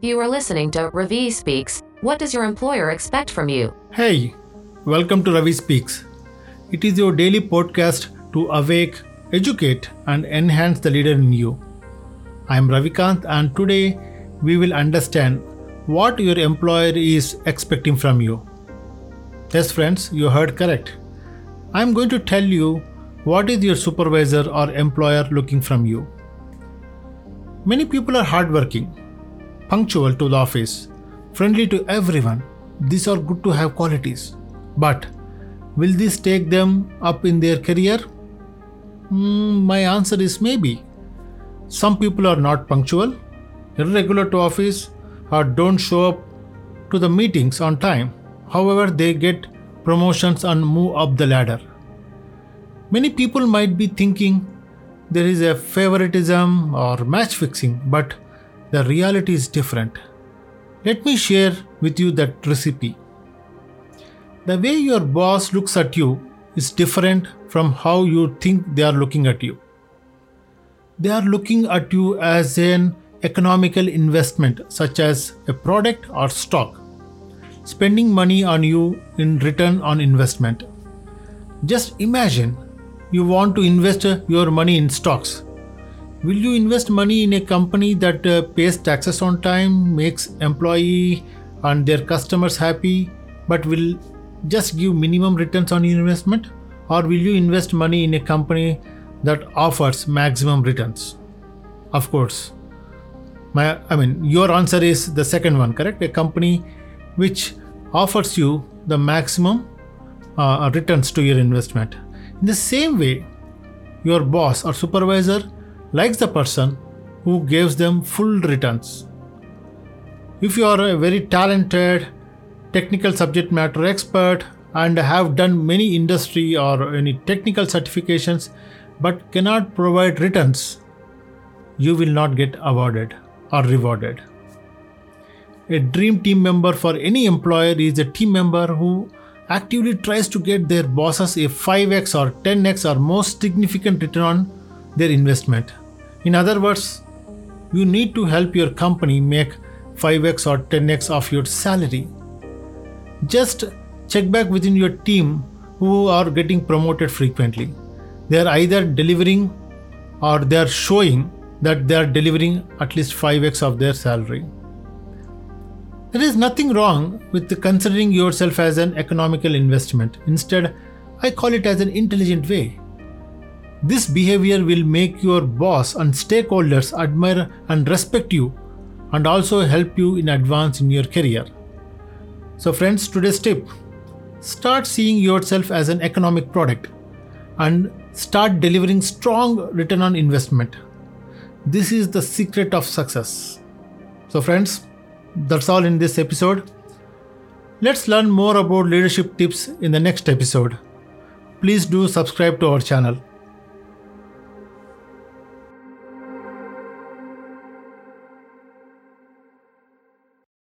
You are listening to Ravi Speaks. What does your employer expect from you? Hey, welcome to Ravi Speaks. It is your daily podcast to awake, educate, and enhance the leader in you. I am Ravikant, and today we will understand what your employer is expecting from you. Yes, friends, you heard correct. I am going to tell you what is your supervisor or employer looking from you. Many people are hardworking, punctual to the office, friendly to everyone. These are good to have qualities. But will this take them up in their career? Mm, my answer is maybe. Some people are not punctual, irregular to office, or don't show up to the meetings on time. However, they get promotions and move up the ladder. Many people might be thinking there is a favoritism or match fixing, but the reality is different. Let me share with you that recipe. The way your boss looks at you is different from how you think they are looking at you. They are looking at you as an economical investment, such as a product or stock, spending money on you in return on investment. Just imagine you want to invest your money in stocks. Will you invest money in a company that uh, pays taxes on time, makes employee and their customers happy, but will just give minimum returns on investment? Or will you invest money in a company that offers maximum returns? Of course, my I mean your answer is the second one, correct? A company which offers you the maximum uh, returns to your investment. In the same way, your boss or supervisor likes the person who gives them full returns. If you are a very talented technical subject matter expert and have done many industry or any technical certifications but cannot provide returns, you will not get awarded or rewarded. A dream team member for any employer is a team member who actively tries to get their bosses a 5x or 10x or more significant return on their investment. In other words, you need to help your company make 5x or 10x of your salary. Just check back within your team who are getting promoted frequently. They are either delivering or they are showing that they are delivering at least 5x of their salary. There is nothing wrong with considering yourself as an economical investment. Instead, I call it as an intelligent way. This behavior will make your boss and stakeholders admire and respect you and also help you in advance in your career. So, friends, today's tip start seeing yourself as an economic product and start delivering strong return on investment. This is the secret of success. So, friends, that's all in this episode. Let's learn more about leadership tips in the next episode. Please do subscribe to our channel.